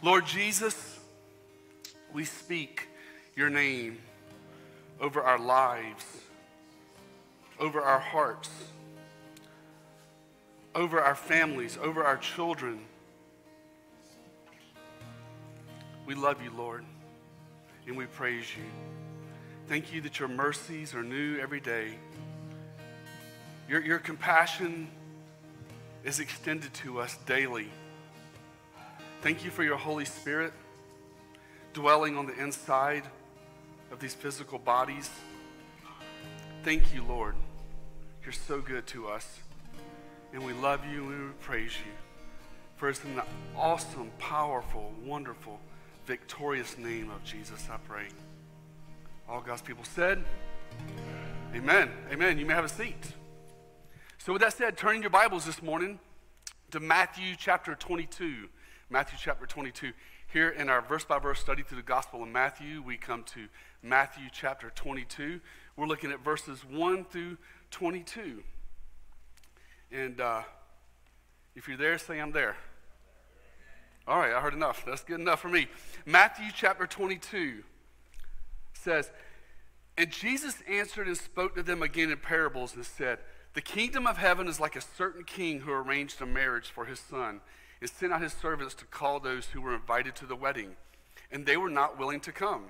Lord Jesus, we speak your name over our lives, over our hearts, over our families, over our children. We love you, Lord, and we praise you. Thank you that your mercies are new every day. Your, your compassion is extended to us daily. Thank you for your Holy Spirit dwelling on the inside of these physical bodies. Thank you, Lord. You're so good to us. And we love you and we praise you. For it's in the awesome, powerful, wonderful, victorious name of Jesus, I pray. All God's people said, Amen. Amen. You may have a seat. So, with that said, turning your Bibles this morning to Matthew chapter 22. Matthew chapter 22. Here in our verse by verse study through the Gospel of Matthew, we come to Matthew chapter 22. We're looking at verses 1 through 22. And uh, if you're there, say I'm there. All right, I heard enough. That's good enough for me. Matthew chapter 22 says, And Jesus answered and spoke to them again in parables and said, The kingdom of heaven is like a certain king who arranged a marriage for his son and sent out his servants to call those who were invited to the wedding. And they were not willing to come.